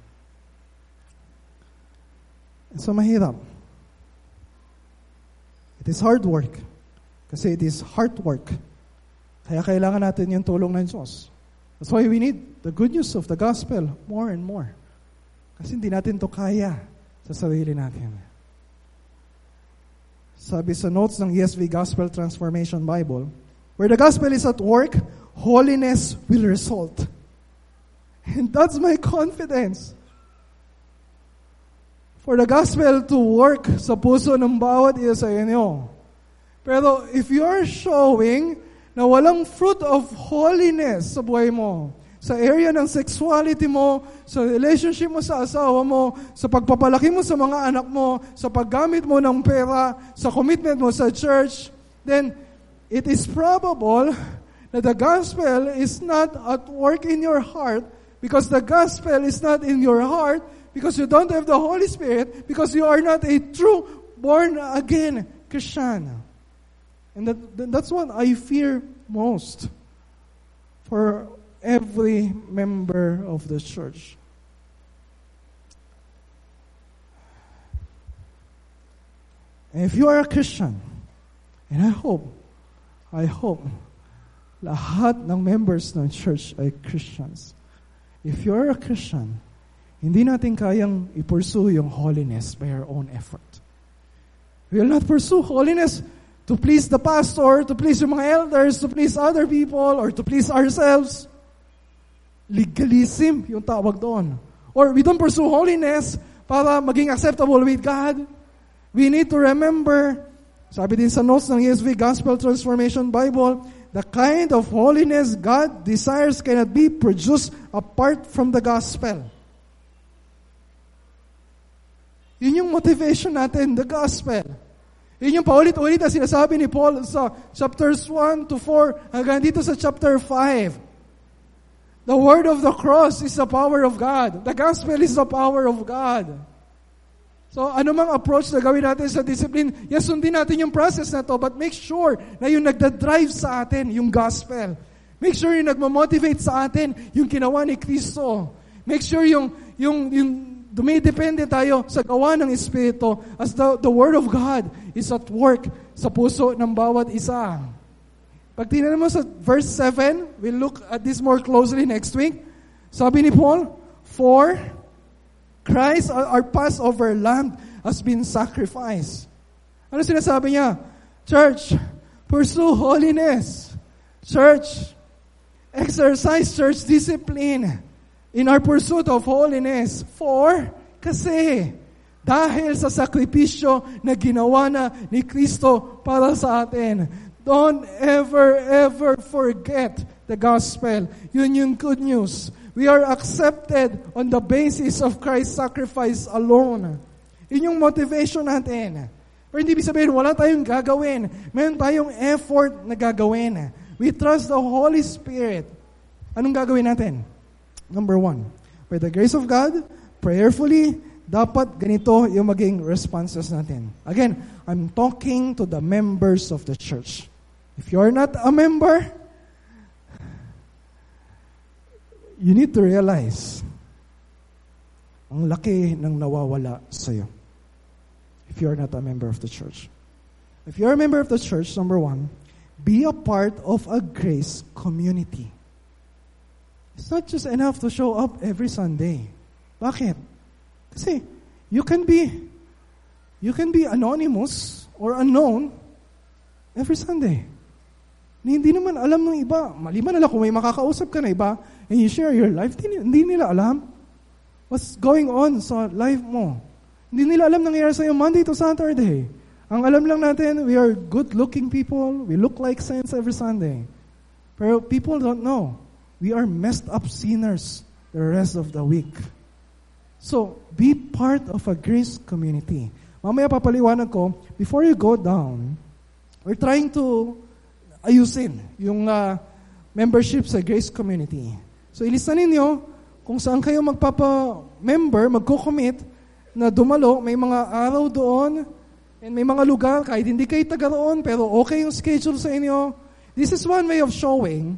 So mahirap. It is hard work. Kasi it is hard work. Kaya kailangan natin yung tulong ng Diyos. That's why we need the good news of the gospel more and more. Kasi hindi natin to kaya sa sarili natin. Sabi sa notes ng ESV Gospel Transformation Bible, where the gospel is at work, holiness will result. And that's my confidence. For the gospel to work sa puso ng bawat isa sa inyo. Pero if you're showing na walang fruit of holiness sa buhay mo, sa area ng sexuality mo, sa relationship mo sa asawa mo, sa pagpapalaki mo sa mga anak mo, sa paggamit mo ng pera, sa commitment mo sa church, then it is probable that the gospel is not at work in your heart Because the gospel is not in your heart Because you don't have the Holy Spirit, because you are not a true born again Christian. And that, that's what I fear most for every member of the church. And if you are a Christian, and I hope, I hope, lahat ng members ng church ay Christians. If you are a Christian, hindi natin kayang i-pursue yung holiness by our own effort. We will not pursue holiness to please the pastor, to please yung mga elders, to please other people, or to please ourselves. Legalism yung tawag doon. Or we don't pursue holiness para maging acceptable with God. We need to remember, sabi din sa notes ng ESV Gospel Transformation Bible, the kind of holiness God desires cannot be produced apart from the gospel. Yun yung motivation natin, the gospel. Yun yung paulit-ulit na sinasabi ni Paul sa chapters 1 to 4 hanggang dito sa chapter 5. The word of the cross is the power of God. The gospel is the power of God. So, ano mang approach na gawin natin sa discipline, yes, sundin natin yung process na to, but make sure na yung nagda-drive sa atin, yung gospel. Make sure yung nagmamotivate sa atin, yung kinawa ni Kristo. Make sure yung, yung, yung dumidepende tayo sa gawa ng Espiritu as the, the Word of God is at work sa puso ng bawat isa. Pag tingnan mo sa verse 7, we'll look at this more closely next week. Sabi ni Paul, For Christ, our Passover lamb, has been sacrificed. Ano sinasabi niya? Church, pursue holiness. Church, exercise church discipline in our pursuit of holiness. For, kasi, dahil sa sakripisyo na ginawa na ni Kristo para sa atin, don't ever, ever forget the gospel. Yun yung good news. We are accepted on the basis of Christ's sacrifice alone. Yun yung motivation natin. Pero hindi ibig sabihin, wala tayong gagawin. Meron tayong effort na gagawin. We trust the Holy Spirit. Anong gagawin natin? Number one, by the grace of God, prayerfully, dapat ganito yung maging responses natin. Again, I'm talking to the members of the church. If you're not a member, you need to realize ang laki ng nawawala sa'yo if you're not a member of the church. If you're a member of the church, number one, be a part of a grace community. It's not just enough to show up every Sunday. Bakit? Kasi you can be you can be anonymous or unknown every Sunday. Hindi naman alam ng iba. Maliban nila kung may makakausap ka na iba, and you share your life, hindi, hindi nila alam what's going on sa life mo. Hindi nila alam nangyayari sa'yo Monday to Saturday. Ang alam lang natin, we are good-looking people. We look like saints every Sunday. Pero people don't know. We are messed up sinners the rest of the week. So, be part of a grace community. Mamaya papaliwanag ko, before you go down, we're trying to ayusin yung uh, membership sa grace community. So ilista ninyo kung saan kayo magpapa-member, magko-commit na dumalo, may mga araw doon, and may mga lugar, kahit hindi kayo taga roon, pero okay yung schedule sa inyo. This is one way of showing,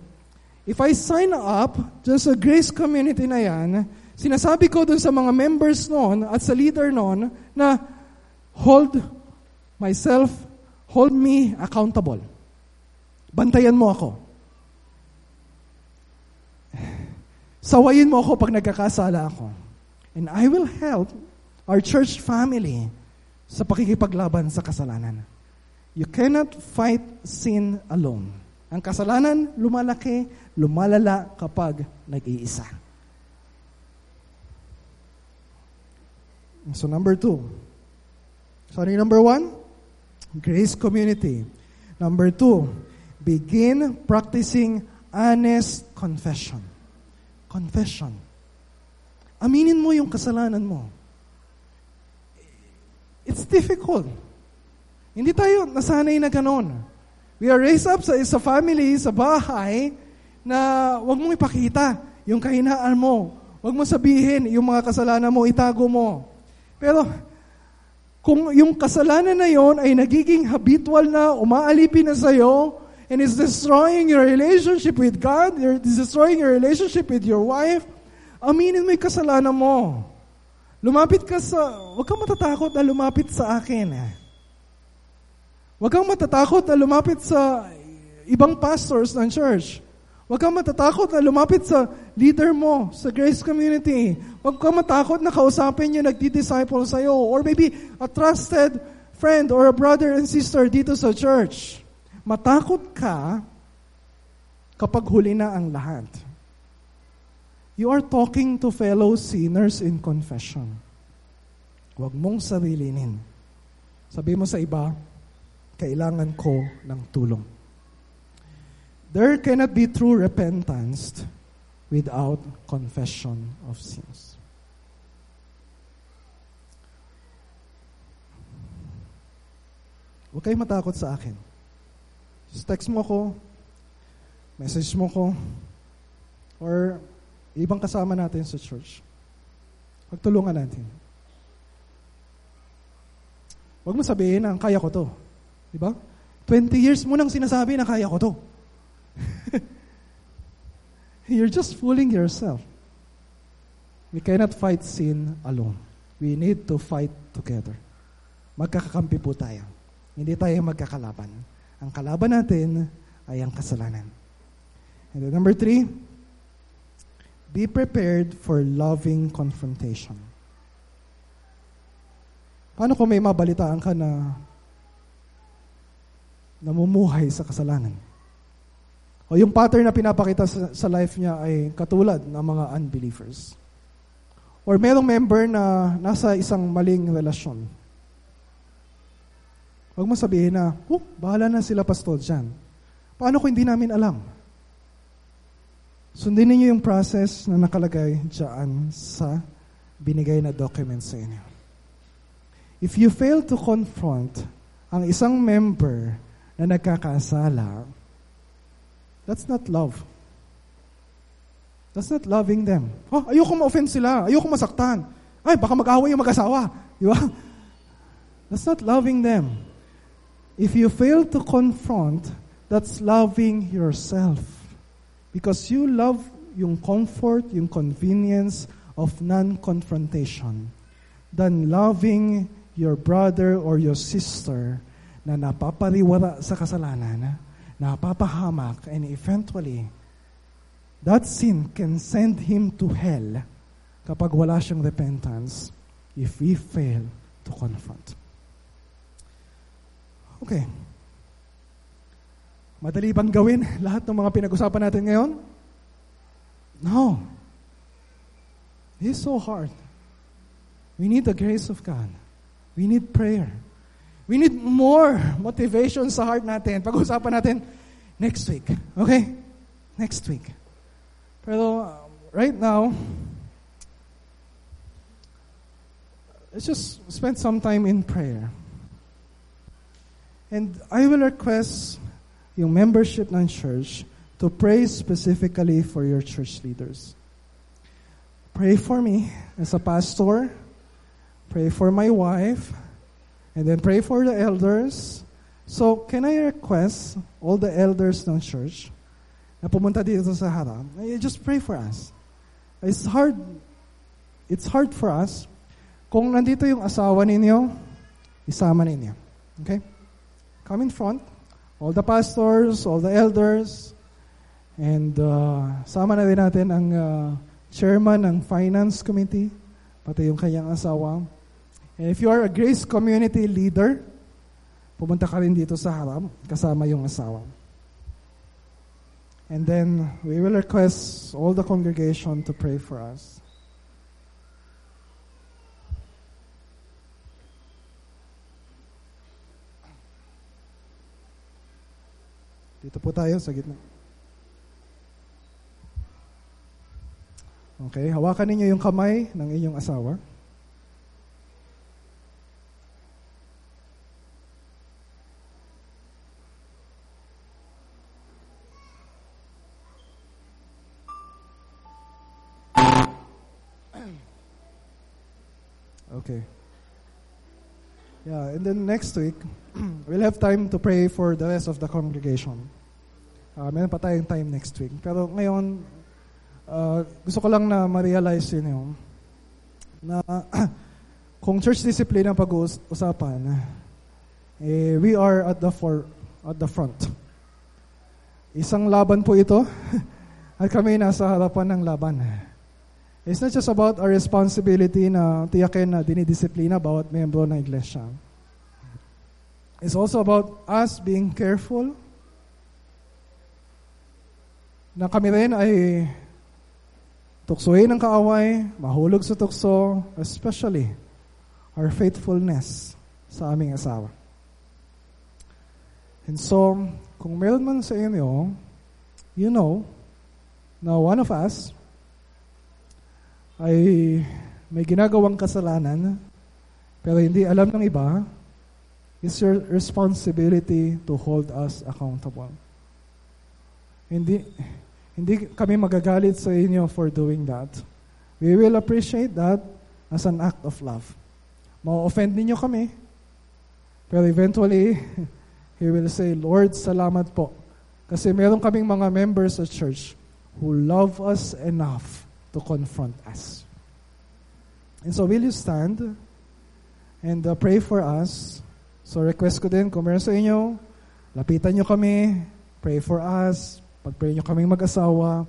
if I sign up dun sa grace community na yan, sinasabi ko dun sa mga members noon at sa leader noon na hold myself, hold me accountable. Bantayan mo ako. Sawayin mo ako pag nagkakasala ako. And I will help our church family sa pakikipaglaban sa kasalanan. You cannot fight sin alone. Ang kasalanan lumalaki, lumalala kapag nag-iisa. So number two. Sorry, number one, grace community. Number two, begin practicing honest confession confession. Aminin mo yung kasalanan mo. It's difficult. Hindi tayo nasanay na ganon. We are raised up sa, sa family, sa bahay, na wag mong ipakita yung kahinaan mo. Huwag mo sabihin, yung mga kasalanan mo, itago mo. Pero, kung yung kasalanan na yon ay nagiging habitual na, umaalipin na sa'yo, and is destroying your relationship with God, it's destroying your relationship with your wife, aminin mo yung kasalanan mo. Lumapit ka sa, huwag kang matatakot na lumapit sa akin. Huwag kang matatakot na lumapit sa ibang pastors ng church. Huwag kang matatakot na lumapit sa leader mo sa Grace Community. Huwag kang matakot na kausapin yung nagdi-disciple sa'yo or maybe a trusted friend or a brother and sister dito sa church. Matakot ka kapag huli na ang lahat. You are talking to fellow sinners in confession. Huwag mong sarilinin. Sabi mo sa iba, kailangan ko ng tulong. There cannot be true repentance without confession of sins. Huwag kayong matakot sa akin. Just text mo ko, message mo ko, or ibang kasama natin sa church. Pagtulungan natin. Huwag mo sabihin na kaya ko to. Di ba? 20 years mo nang sinasabi na kaya ko to. You're just fooling yourself. We cannot fight sin alone. We need to fight together. Magkakakampi po tayo. Hindi tayo magkakalaban. Ang kalaban natin ay ang kasalanan. And then number three, be prepared for loving confrontation. Paano kung may mabalitaan ka na namumuhay sa kasalanan? O yung pattern na pinapakita sa, sa life niya ay katulad ng mga unbelievers. Or merong member na nasa isang maling relasyon. Huwag mo sabihin na, oh, bahala na sila pastor dyan. Paano kung hindi namin alam? Sundin ninyo yung process na nakalagay dyan sa binigay na document sa inyo. If you fail to confront ang isang member na nagkakasala, That's not love. That's not loving them. Oh, ayoko ma-offend sila. Ayoko masaktan. Ay, baka mag-away yung mag-asawa. Di ba? That's not loving them. If you fail to confront, that's loving yourself. Because you love yung comfort, yung convenience of non-confrontation than loving your brother or your sister na napapariwara sa kasalanan napapahamak, and eventually, that sin can send him to hell kapag wala siyang repentance if we fail to confront. Okay. Madali bang gawin lahat ng mga pinag-usapan natin ngayon? No. It's so hard. We need the grace of God. We need prayer. We need more motivation sa heart natin. Pag-usapan natin next week. Okay? Next week. Pero right now, let's just spend some time in prayer. And I will request yung membership ng church to pray specifically for your church leaders. Pray for me as a pastor. Pray for my wife. And then pray for the elders. So, can I request all the elders ng church na pumunta dito sa just pray for us. It's hard, it's hard for us kung nandito yung asawa ninyo, isama ninyo. Okay? Come in front. All the pastors, all the elders, and uh, sama na din natin ang uh, chairman ng finance committee, pati yung kanyang asawa. And if you are a Grace Community leader, pumunta ka rin dito sa harap, kasama yung asawa. And then, we will request all the congregation to pray for us. Dito po tayo sa gitna. Okay, hawakan ninyo yung kamay ng inyong asawa. Okay. Yeah, and then next week, we'll have time to pray for the rest of the congregation. Uh, meron pa tayong time next week. Pero ngayon, uh, gusto ko lang na ma-realize yun yung na kung church discipline ang pag-uusapan, eh, we are at the for, at the front. Isang laban po ito at kami nasa harapan ng laban. It's not just about our responsibility na tiyakin na dinidisiplina bawat membro ng iglesia. It's also about us being careful na kami rin ay tuksoin ng kaaway, mahulog sa tukso, especially our faithfulness sa aming asawa. And so, kung meron man sa inyo, you know, na one of us ay may ginagawang kasalanan, pero hindi alam ng iba, it's your responsibility to hold us accountable. Hindi, hindi kami magagalit sa inyo for doing that. We will appreciate that as an act of love. Ma-offend ninyo kami, pero eventually, he will say, Lord, salamat po. Kasi meron kaming mga members sa church who love us enough to confront us. And so will you stand and uh, pray for us? So request ko din, kung meron sa inyo, lapitan nyo kami, pray for us, pag-pray nyo kaming mag-asawa,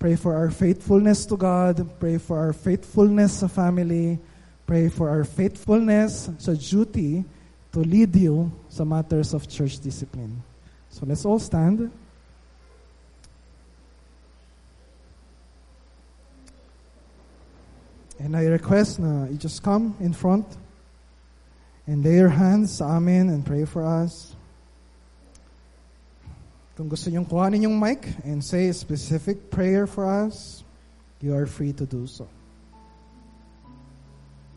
pray for our faithfulness to God, pray for our faithfulness sa family, pray for our faithfulness sa duty to lead you sa matters of church discipline. So let's all stand. And I request na you just come in front and lay your hands sa amin and pray for us. Kung gusto niyong kuhanin yung mic and say a specific prayer for us, you are free to do so.